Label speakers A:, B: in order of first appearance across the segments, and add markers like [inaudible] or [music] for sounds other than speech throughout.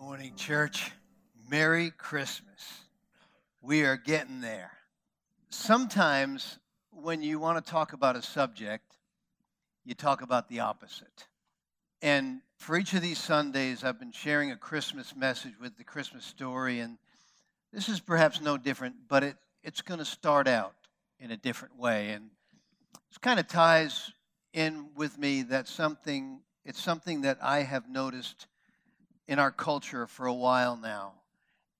A: morning, church. Merry Christmas. We are getting there. Sometimes when you want to talk about a subject, you talk about the opposite. And for each of these Sundays, I've been sharing a Christmas message with the Christmas story, and this is perhaps no different, but it, it's going to start out in a different way. And this kind of ties in with me that something, it's something that I have noticed in our culture for a while now.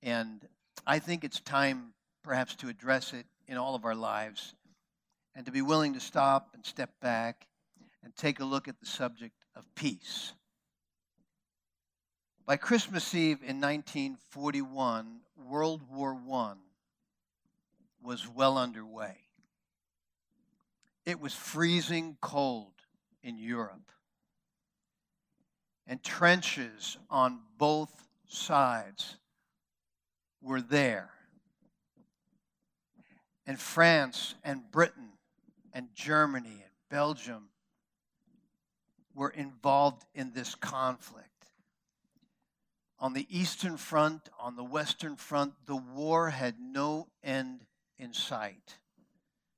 A: And I think it's time perhaps to address it in all of our lives and to be willing to stop and step back and take a look at the subject of peace. By Christmas Eve in 1941, World War I was well underway. It was freezing cold in Europe and trenches on both sides were there. And France and Britain and Germany and Belgium were involved in this conflict. On the Eastern Front, on the Western Front, the war had no end in sight.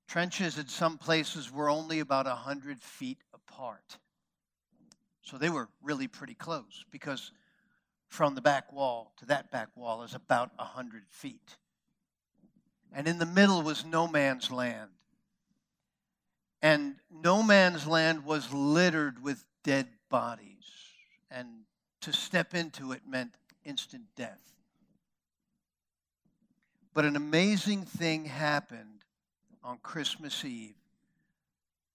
A: Trenches in some places were only about 100 feet apart. So they were really pretty close because from the back wall to that back wall is about 100 feet. And in the middle was no man's land. And no man's land was littered with dead bodies. And to step into it meant instant death. But an amazing thing happened on Christmas Eve,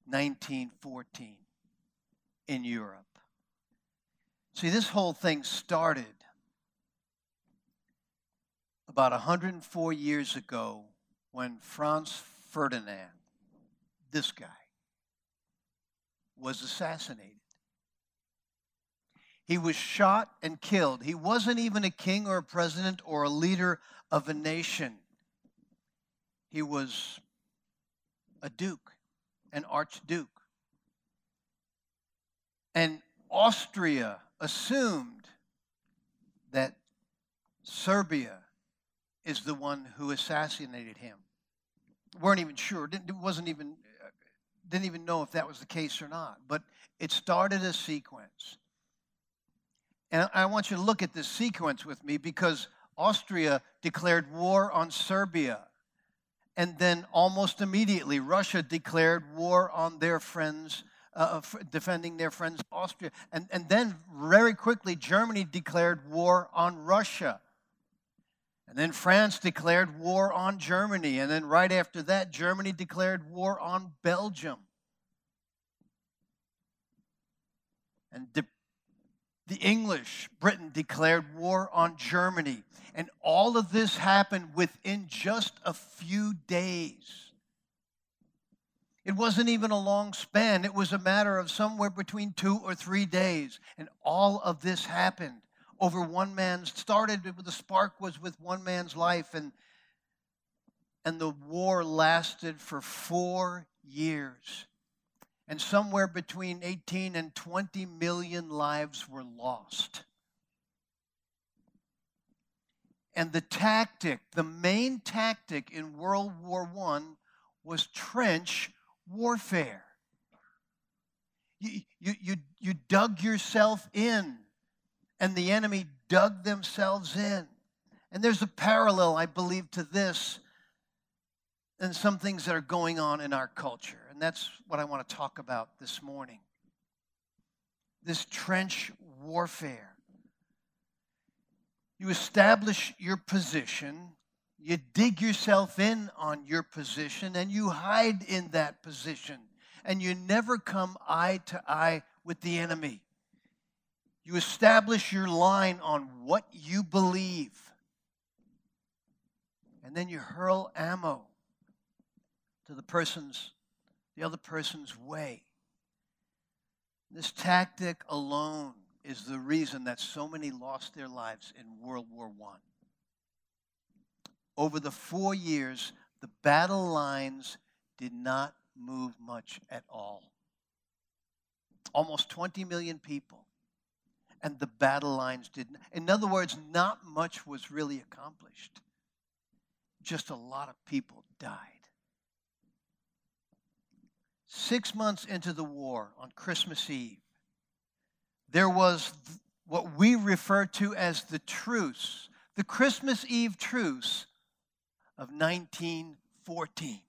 A: 1914, in Europe. See, this whole thing started about 104 years ago when Franz Ferdinand, this guy, was assassinated. He was shot and killed. He wasn't even a king or a president or a leader of a nation. He was a duke, an archduke. And Austria assumed that Serbia is the one who assassinated him. weren't even sure. Didn't, wasn't even uh, didn't even know if that was the case or not. But it started a sequence. And I want you to look at this sequence with me because Austria declared war on Serbia. And then almost immediately, Russia declared war on their friends uh, defending their friends Austria. And, and then very quickly, Germany declared war on Russia. And then France declared war on Germany. And then right after that, Germany declared war on Belgium. And de- the English, Britain, declared war on Germany. And all of this happened within just a few days. It wasn't even a long span. It was a matter of somewhere between two or three days. And all of this happened over one man's, started the spark was with one man's life. And, and the war lasted for four years. And somewhere between 18 and 20 million lives were lost. And the tactic, the main tactic in World War I was trench warfare. You, you, you, you dug yourself in, and the enemy dug themselves in. And there's a parallel, I believe, to this and some things that are going on in our culture. And that's what I want to talk about this morning. This trench warfare. You establish your position you dig yourself in on your position and you hide in that position. And you never come eye to eye with the enemy. You establish your line on what you believe. And then you hurl ammo to the person's the other person's way. This tactic alone is the reason that so many lost their lives in World War I over the four years, the battle lines did not move much at all. Almost 20 million people. and the battle lines didn't. In other words, not much was really accomplished. Just a lot of people died. Six months into the war, on Christmas Eve, there was what we refer to as the truce, the Christmas Eve truce of 1914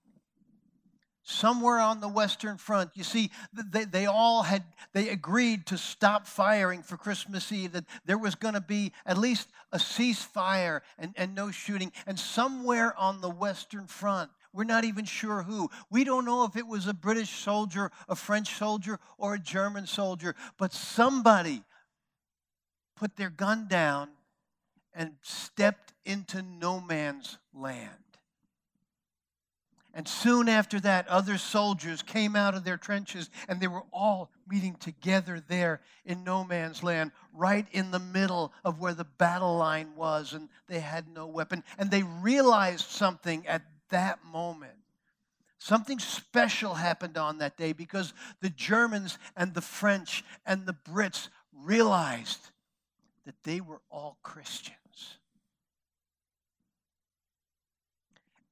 A: somewhere on the western front you see they, they all had they agreed to stop firing for christmas eve that there was going to be at least a ceasefire and, and no shooting. And somewhere on the western front we're not even sure who. We don't know if it was a british soldier a french soldier or a german soldier but somebody put their gun down and stepped into no man's land and soon after that, other soldiers came out of their trenches and they were all meeting together there in no man's land, right in the middle of where the battle line was, and they had no weapon. And they realized something at that moment. Something special happened on that day because the Germans and the French and the Brits realized that they were all Christians.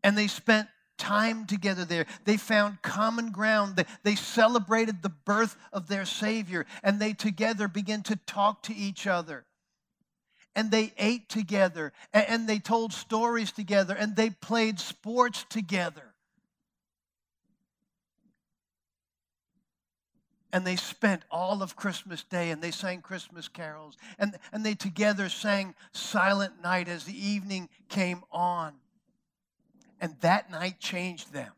A: And they spent time together there. They found common ground. They, they celebrated the birth of their Savior, and they together began to talk to each other. And they ate together, and, and they told stories together, and they played sports together. and they spent all of Christmas Day and they sang Christmas carols and, and they together sang Silent Night as the evening came on. And that night changed them.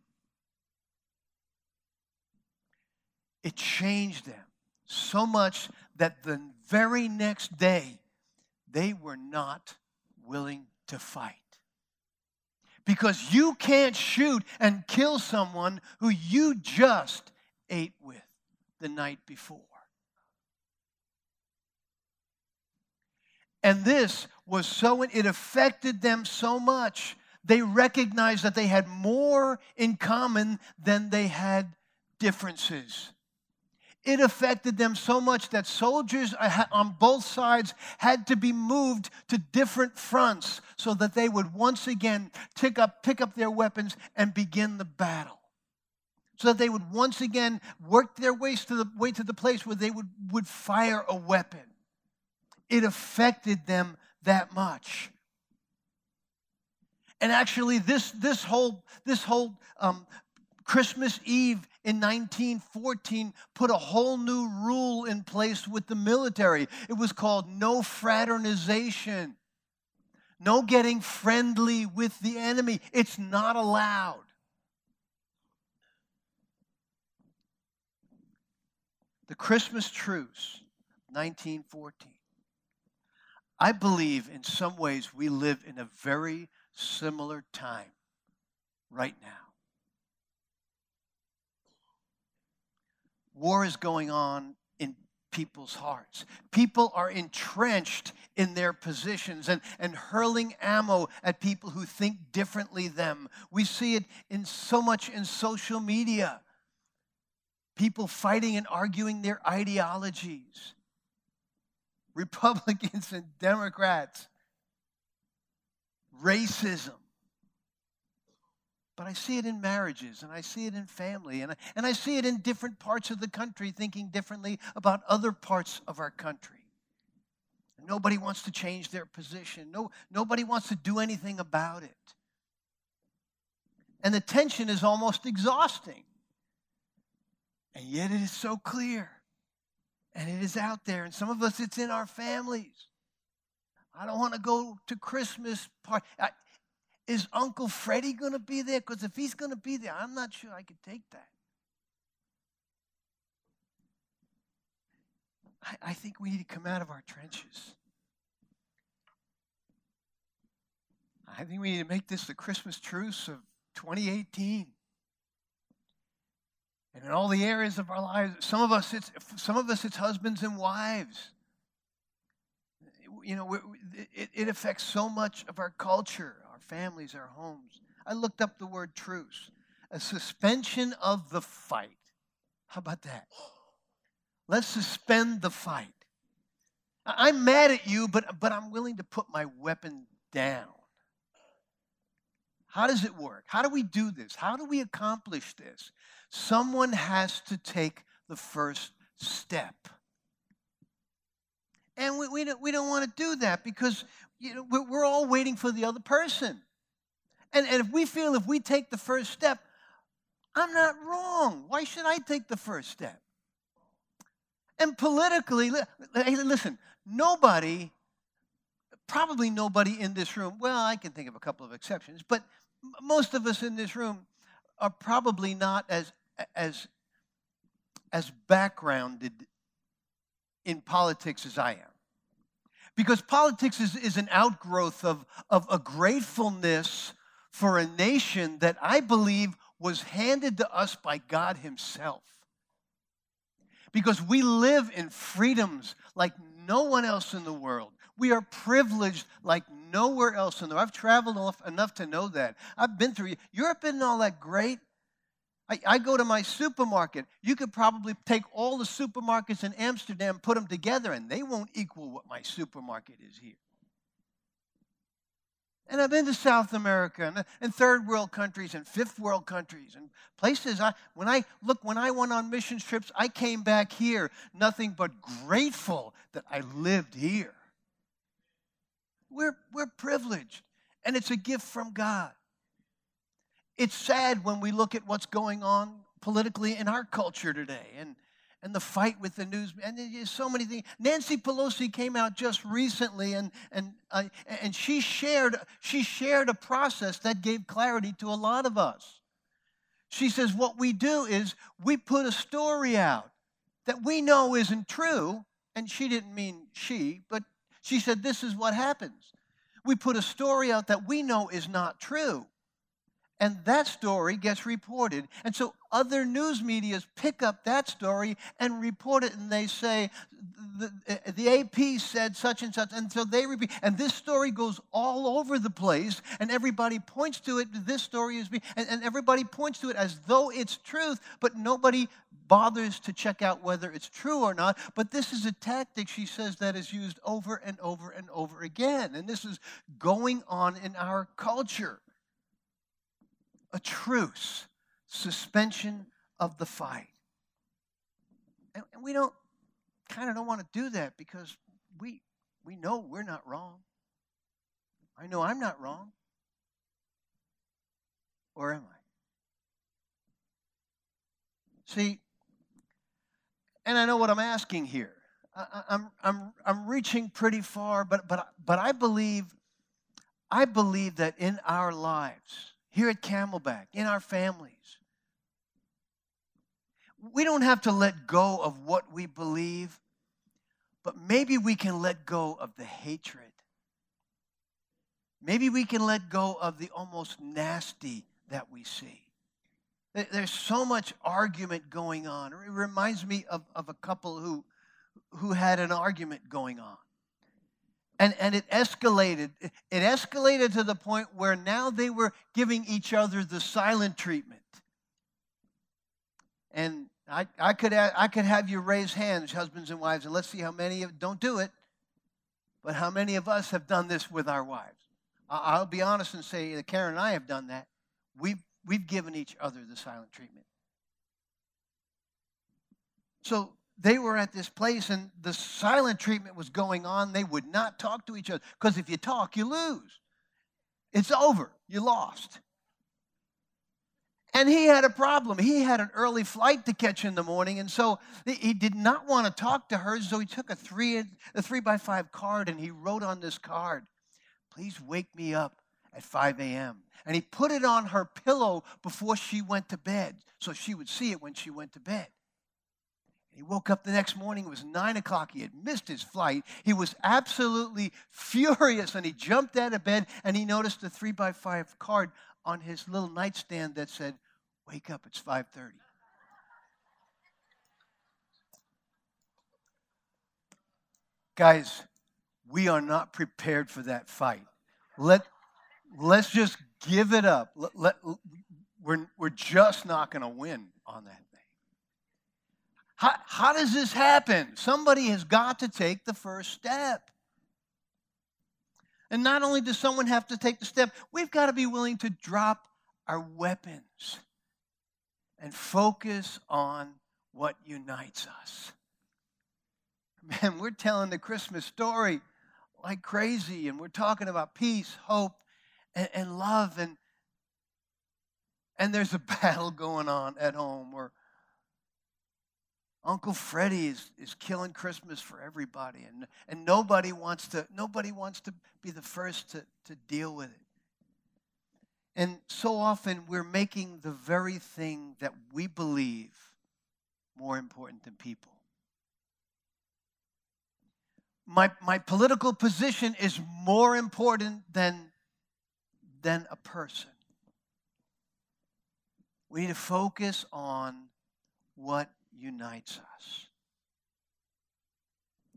A: It changed them so much that the very next day they were not willing to fight. Because you can't shoot and kill someone who you just ate with the night before. And this was so, it affected them so much they recognized that they had more in common than they had differences. It affected them so much that soldiers uh, on both sides had to be moved to different fronts so that they would once again pick up, pick up their weapons and begin the battle. So that they would once again work their ways to the way to the place where they would, would fire a weapon. It affected them that much. And actually, this, this whole, this whole um, Christmas Eve in 1914 put a whole new rule in place with the military. It was called no fraternization, no getting friendly with the enemy. It's not allowed. The Christmas truce, 1914. I believe in some ways we live in a very similar time right now. War is going on in people's hearts. People are entrenched in their positions and, and hurling ammo at people who think differently them. We see it in so much in social media. People fighting and arguing their ideologies. [laughs] Republicans and Democrats racism. But I see it in marriages and I see it in family and I, and I see it in different parts of the country thinking differently about other parts of our country. Nobody wants to change their position. No, nobody wants to do anything about it. And the tension is almost exhausting. And yet it is so clear. And it is out there. And some of us, it's in our families. I don't want to go to Christmas party. Is Uncle Freddie going to be there? Because if he's going to be there, I'm not sure I could take that. I, I think we need to come out of our trenches. I think we need to make this the Christmas truce of 2018. And in all the areas of our lives, some of us it's some of us it's husbands and wives you know, it, it affects so much of our culture, our families, our homes. I looked up the word truce, a suspension of the fight. How about that? Let's suspend the fight. I'm mad at you, but, but I'm willing to put my weapon down. How does it work? How do we do this? How do we accomplish this? Someone has to take the first step. And we, we, don't, we don't want to do that because you know, we're, all waiting for the other person. And, and if we feel if we take the first step, I'm not wrong. Why should I take the first step? And politically, hey, listen, nobody, probably nobody in this room, well, I can think of a couple of exceptions, but most of us in this room are probably not as, as, as backgrounded in politics as I am. Because politics is, is an outgrowth of, of a gratefulness for a nation that I believe was handed to us by God Himself. Because we live in freedoms like no one else in the world. We are privileged like nowhere else in the world. I've traveled enough to know that. I've been through Europe isn't all that great. I, I, go to my supermarket. You could probably take all the supermarkets in Amsterdam, put them together, and they won't equal what my supermarket is here. And I've been to South America and, and, third world countries and fifth world countries and places. I, when I look, when I went on mission trips, I came back here nothing but grateful that I lived here. We're, we're privileged, and it's a gift from God. It's sad when we look at what's going on politically in our culture today and, and the fight with the news. And there's so many things. Nancy Pelosi came out just recently and, and, uh, and she, shared, she shared a process that gave clarity to a lot of us. She says, What we do is we put a story out that we know isn't true. And she didn't mean she, but she said, This is what happens. We put a story out that we know is not true and that story gets reported. And so other news medias pick up that story and report it, and they say, the, the AP said such and such, and so they repeat. And this story goes all over the place, and everybody points to it. This story is, and, and everybody points to it as though it's truth, but nobody bothers to check out whether it's true or not. But this is a tactic, she says, that is used over and over and over again. And this is going on in our culture a truce, suspension of the fight. And, and we don't kind of don't want to do that because we we know we're not wrong. I know I'm not wrong. Or am I? See, and I know what I'm asking here. I, I'm, I'm, I'm reaching pretty far, but, but, but I believe I believe that in our lives, here at Camelback, in our families. We don't have to let go of what we believe, but maybe we can let go of the hatred. Maybe we can let go of the almost nasty that we see. There's so much argument going on. It reminds me of, of a couple who, who had an argument going on. And, and it escalated. It escalated to the point where now they were giving each other the silent treatment. And I, I, could, I could have you raise hands, husbands and wives, and let's see how many of don't do it, but how many of us have done this with our wives? I'll be honest and say that Karen and I have done that. We've, we've given each other the silent treatment. So they were at this place and the silent treatment was going on. They would not talk to each other because if you talk, you lose. It's over. You lost. And he had a problem. He had an early flight to catch in the morning, and so he did not want to talk to her. So he took a three, a three by five card and he wrote on this card, "Please wake me up at 5 a.m." And he put it on her pillow before she went to bed, so she would see it when she went to bed. He woke up the next morning, it was nine o'clock. He had missed his flight. He was absolutely [laughs] furious and he jumped out of bed and he noticed a three by five card on his little nightstand that said, Wake up, it's 5:30. Guys, we are not prepared for that fight. Let, let's just give it up. Let, let, we're, we're just not going to win on that. How, how does this happen? Somebody has got to take the first step. And not only does someone have to take the step, we've got to be willing to drop our weapons and focus on what unites us. Man, we're telling the Christmas story like crazy, and we're talking about peace, hope, and, and love, and and there's a [laughs] battle going on at home where Uncle Freddie is, is killing Christmas for everybody, and, and nobody wants to nobody wants to be the first to, to deal with it. And so often we're making the very thing that we believe more important than people. My, my political position is more important than, than a person. We need to focus on what unites us.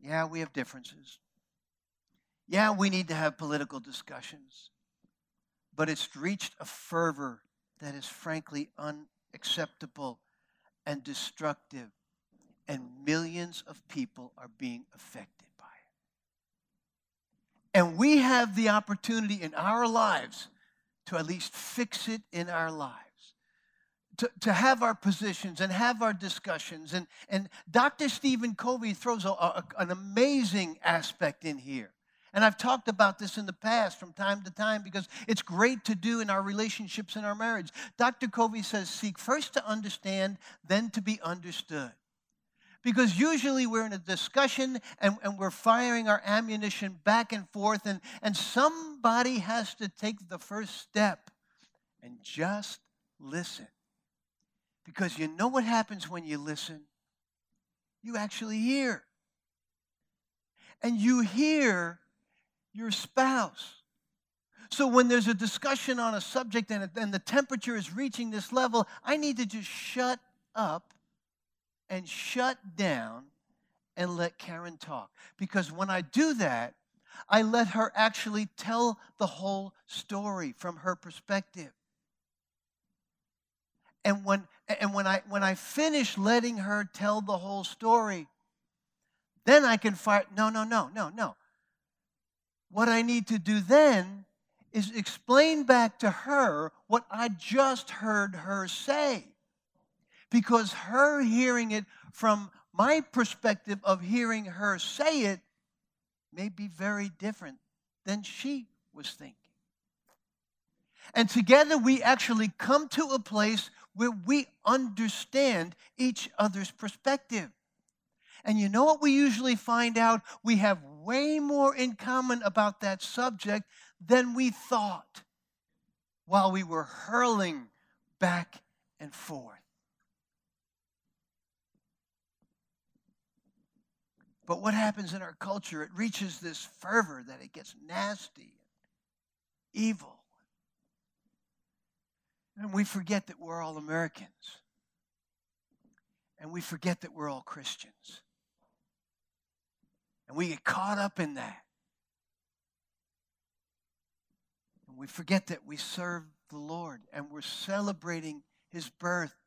A: Yeah, we have differences. Yeah, we need to have political discussions. But it's reached a fervor that is frankly unacceptable and destructive, and millions of people are being affected by it. And we have the opportunity in our lives to at least fix it in our lives. To, to have our positions and have our discussions. And, and Dr. Stephen Covey throws a, a, an amazing aspect in here. And I've talked about this in the past from time to time because it's great to do in our relationships in our marriage. Dr. Covey says, Seek first to understand, then to be understood. Because usually we're in a discussion and, and we're firing our ammunition back and forth, and, and somebody has to take the first step and just listen. Because you know what happens when you listen? You actually hear. And you hear your spouse. So when there's a discussion on a subject and, and the temperature is reaching this level, I need to just shut up and shut down and let Karen talk. Because when I do that, I let her actually tell the whole story from her perspective. And when, and when, I, when I finish letting her tell the whole story, then I can fire. No, no, no, no, no. What I need to do then is explain back to her what I just heard her say. Because her hearing it from my perspective of hearing her say it may be very different than she was thinking. And together we actually come to a place where we understand each other's perspective. And you know what we usually find out? We have way more in common about that subject than we thought while we were hurling back and forth. But what happens in our culture? It reaches this fervor that it gets nasty, and evil. And we forget that we're all Americans. And we forget that we're all Christians. And we get caught up in that. And we forget that we serve the Lord and we're celebrating his birth. [laughs]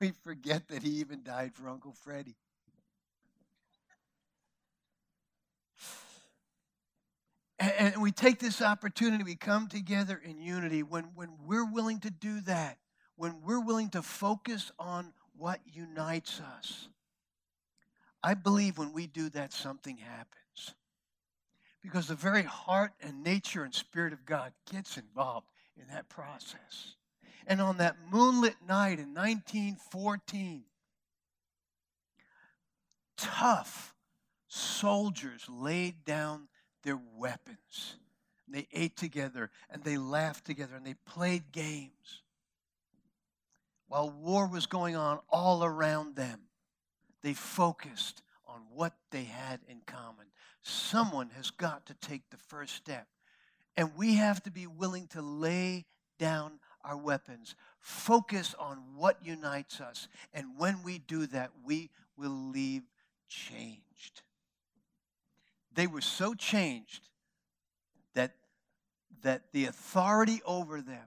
A: We forget that he even died for Uncle Freddie. And we take this opportunity, we come together in unity when, when we're willing to do that, when we're willing to focus on what unites us. I believe when we do that, something happens. Because the very heart and nature and spirit of God gets involved in that process. And on that moonlit night in 1914, tough soldiers laid down their weapons. They ate together and they laughed together and they played games. While war was going on all around them, they focused on what they had in common. Someone has got to take the first step. And we have to be willing to lay down our weapons, focus on what unites us. And when we do that, we will leave changed. They were so changed that, that the authority over them,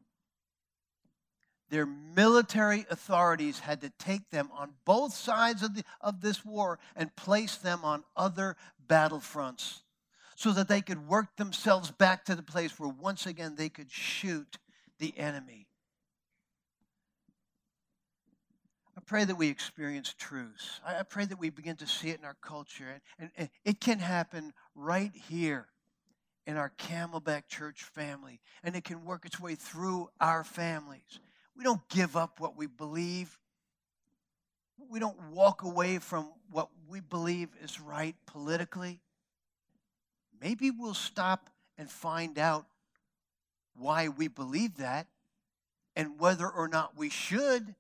A: their military authorities had to take them on both sides of, the, of this war and place them on other battlefronts so that they could work themselves back to the place where once again they could shoot the enemy. I pray that we experience truth. I pray that we begin to see it in our culture. And, and, and it can happen right here in our Camelback Church family, and it can work its way through our families. We don't give up what we believe. We don't walk away from what we believe is right politically. Maybe we'll stop and find out why we believe that and whether or not we should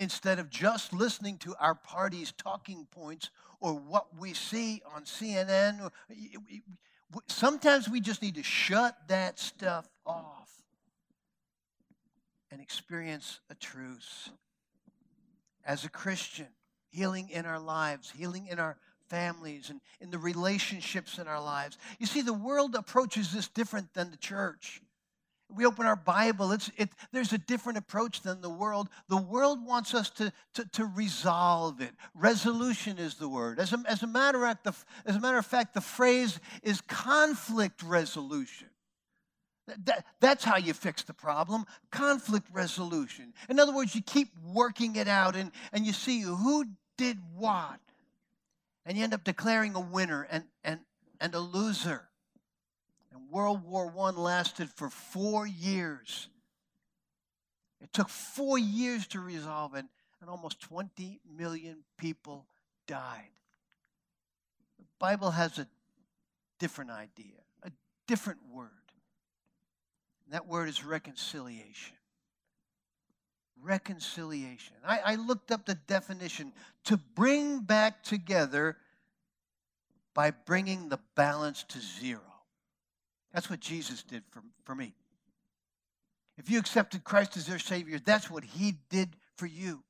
A: instead of just listening to our party's talking points or what we see on CNN. Sometimes we just need to shut that stuff off and experience a truce. As a Christian, healing in our lives, healing in our families, and in the relationships in our lives. You see, the world approaches this different than the church we open our Bible, it's, it, there's a different approach than the world. The world wants us to, to, to resolve it. Resolution is the word. As a, as, a matter of, the, as a matter of fact, the phrase is conflict resolution. That, that's how you fix the problem conflict resolution. In other words, you keep working it out and, and you see who did what. And you end up declaring a winner and, and, and a loser. World War I lasted for four years. It took four years to resolve it, and almost 20 million people died. The Bible has a different idea, a different word. And that word is reconciliation. Reconciliation. I, I looked up the definition to bring back together by bringing the balance to zero. That's what Jesus did for, for me. If you accepted Christ as your Savior, that's what He did for you.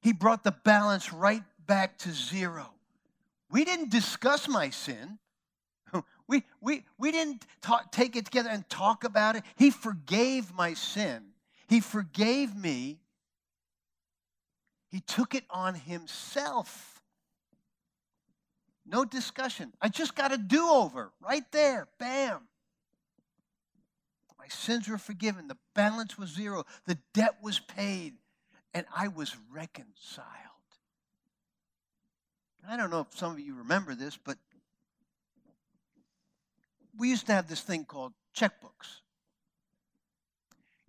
A: He brought the balance right back to zero. We didn't discuss my sin. [laughs] We, we, we didn't talk, take it together and talk about it. He forgave my sin. He forgave me. He took it on himself. No discussion. I just got a do over right there. Bam. My sins were forgiven. The balance was zero. The debt was paid. And I was reconciled. I don't know if some of you remember this, but we used to have this thing called checkbooks.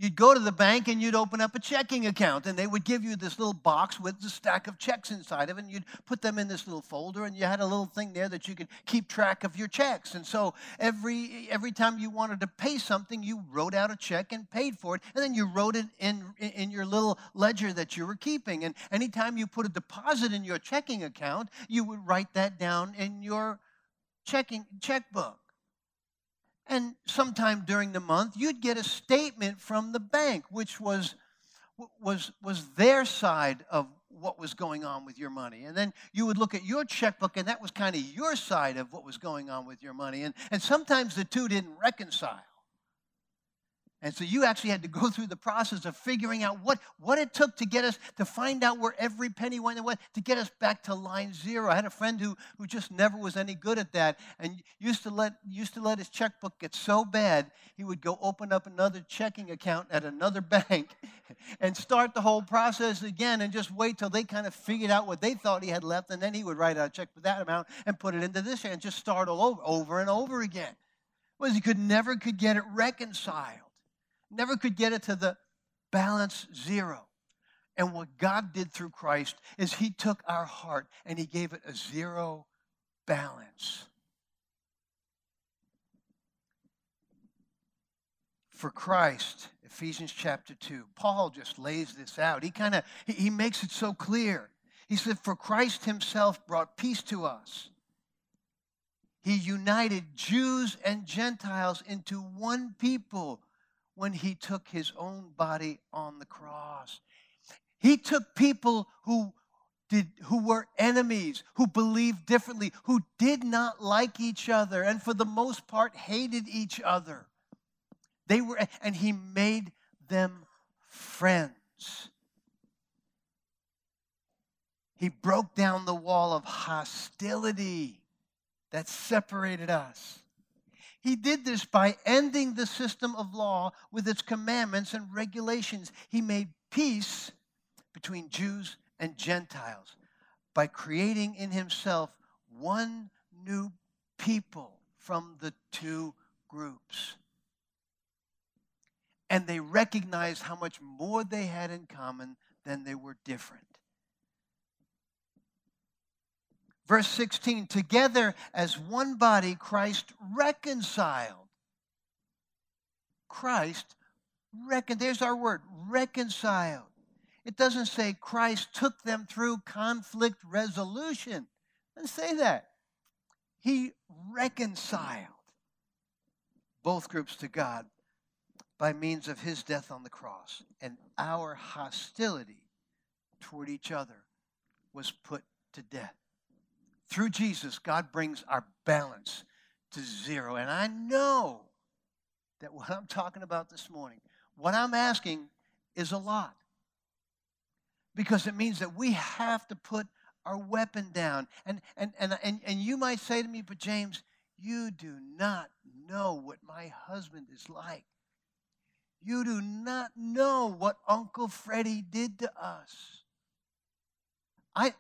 A: You'd go to the bank and you'd open up a checking account, and they would give you this little box with a stack of checks inside of it, and you'd put them in this little folder, and you had a little thing there that you could keep track of your checks. And so every every time you wanted to pay something, you wrote out a check and paid for it, and then you wrote it in in your little ledger that you were keeping. And anytime you put a deposit in your checking account, you would write that down in your checking checkbook. And sometime during the month, you'd get a statement from the bank, which was, was, was their side of what was going on with your money. And then you would look at your checkbook, and that was kind of your side of what was going on with your money. And, and sometimes the two didn't reconcile. And so you actually had to go through the process of figuring out what, what it took to get us to find out where every penny went and went to get us back to line zero. I had a friend who, who just never was any good at that and used to let used to let his checkbook get so bad he would go open up another checking account at another [laughs] bank and start the whole process again and just wait till they kind of figured out what they thought he had left and then he would write out a check for that amount and put it into this and just start all over over and over again. Was he could never could get it reconciled never could get it to the balance zero. And what God did through Christ is He took our heart and He gave it a zero balance. For Christ, Ephesians chapter 2, Paul just lays this out. He kind of he makes it so clear. He said, For Christ Himself brought peace to us. He united Jews and Gentiles into one people when he took his own body on the cross. He took people who did, who were enemies, who believed differently, who did not like each other, and for the most part hated each other. They were, and he made them friends. He broke down the wall of hostility that separated us. He did this by ending the system of law with its commandments and regulations. He made peace between Jews and Gentiles by creating in himself one new people from the two groups. And they recognized how much more they had in common than they were different. Verse 16, together as one body, Christ reconciled. Christ recon there's our word, reconciled. It doesn't say Christ took them through conflict resolution. It doesn't say that. He reconciled both groups to God by means of his death on the cross. And our hostility toward each other was put to death. Through Jesus, God brings our balance to zero. And I know that what I'm talking about this morning, what I'm asking is a lot. Because it means that we have to put our weapon down. And, and, and, and, and you might say to me, but James, you do not know what my husband is like. You do not know what Uncle Freddie did to us. I,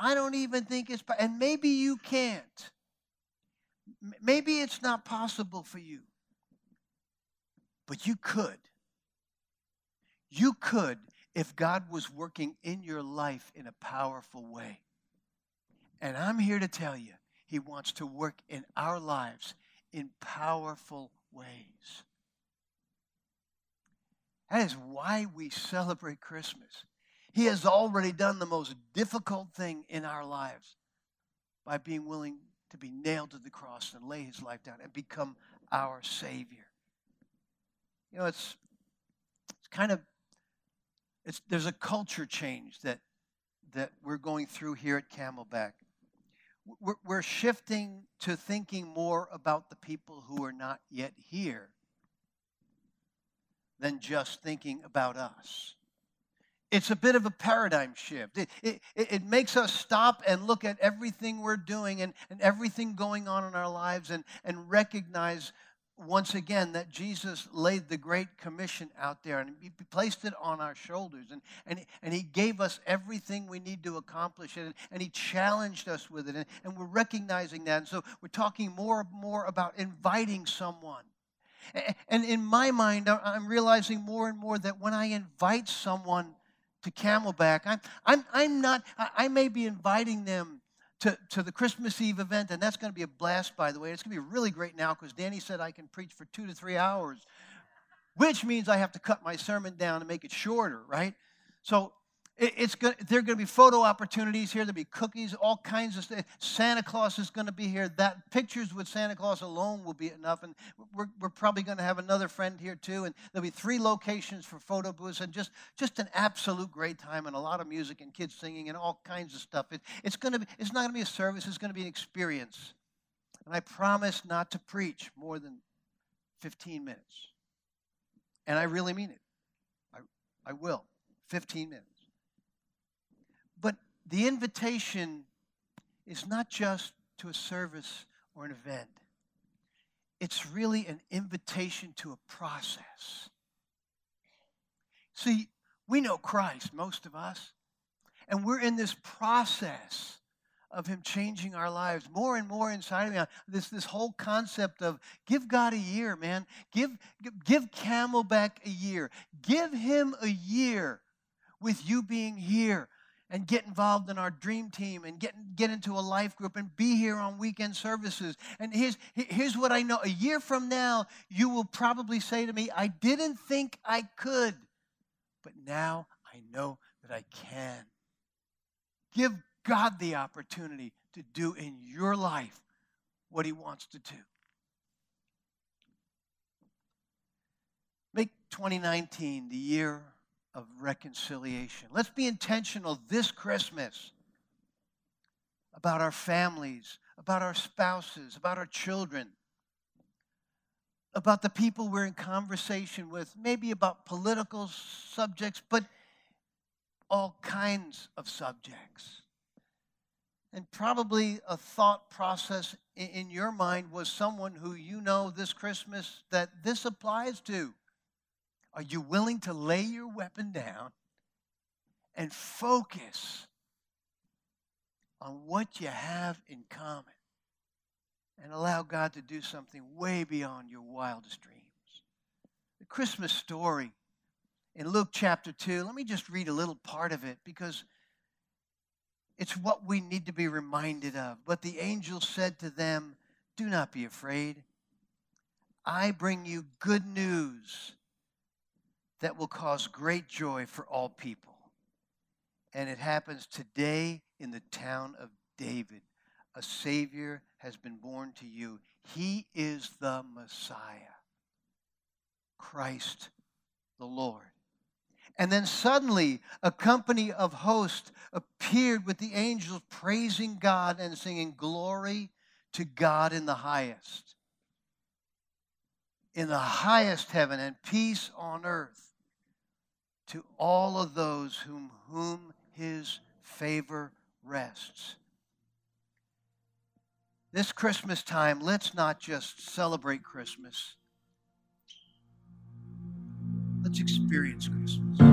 A: I don't even think it's, and maybe you can't. Maybe it's not possible for you. But you could. You could if God was working in your life in a powerful way. And I'm here to tell you, He wants to work in our lives in powerful ways. That is why we celebrate Christmas. He has already done the most difficult thing in our lives by being willing to be nailed to the cross and lay his life down and become our Savior. You know, it's, it's kind of, it's, there's a culture change that, that we're going through here at Camelback. We're, we're shifting to thinking more about the people who are not yet here than just thinking about us it's a bit of a paradigm shift. It, it, it, makes us stop and look at everything we're doing and, and everything going on in our lives and, and recognize once again that Jesus laid the Great Commission out there and he placed it on our shoulders. And, and, and he gave us everything we need to accomplish it. And, and he challenged us with it. And, and we're recognizing that. And so we're talking more and more about inviting someone. And in my mind, I'm realizing more and more that when I invite someone to Camelback. I'm, I'm, I'm not, I may be inviting them to, to the Christmas Eve event, and that's going to be a blast, by the way. It's going to be really great now because Danny said I can preach for two to three hours, which means I have to cut my sermon down and make it shorter, right? So it's going there are going to be photo opportunities here. There'll be cookies, all kinds of stuff. Santa Claus is going to be here. That pictures with Santa Claus alone will be enough. And we're, we're probably going to have another friend here too. And there'll be three locations for photo booths and just, just an absolute great time and a lot of music and kids singing and all kinds of stuff. It, it's going to be, it's not going to be a service. It's going to be an experience. And I promise not to preach more than 15 minutes. And I really mean it. I, I will. 15 minutes. The invitation is not just to a service or an event, it's really an invitation to a process. See, we know Christ, most of us, and we're in this process of him changing our lives more and more inside of me. This, this whole concept of give God a year, man. Give, give Camelback a year. Give him a year with you being here and get involved in our dream team and get, get into a life group and be here on weekend services. And here's, here's what I know a year from now, you will probably say to me, I didn't think I could, but now I know that I can. Give God the opportunity to do in your life what He wants to do. Make 2019 the year of reconciliation. Let's be intentional this Christmas about our families, about our spouses, about our children, about the people we're in conversation with, maybe about political subjects, but all kinds of subjects. And probably a thought process in your mind was someone who you know this Christmas that this applies to. Are you willing to lay your weapon down and focus on what you have in common and allow God to do something way beyond your wildest dreams? The Christmas story in Luke chapter 2, let me just read a little part of it because it's what we need to be reminded of. But the angel said to them, Do not be afraid. I bring you good news that will cause great joy for all people. And it happens today in the town of David. A Savior has been born to you. He is the Messiah, Christ the Lord. And then suddenly, a company of hosts appeared with the angels, praising God and singing, Glory to God in the highest. In the highest heaven, and peace on earth to all of those whom, whom his favor rests. This Christmas time, let's not just celebrate Christmas Let's experience Christmas.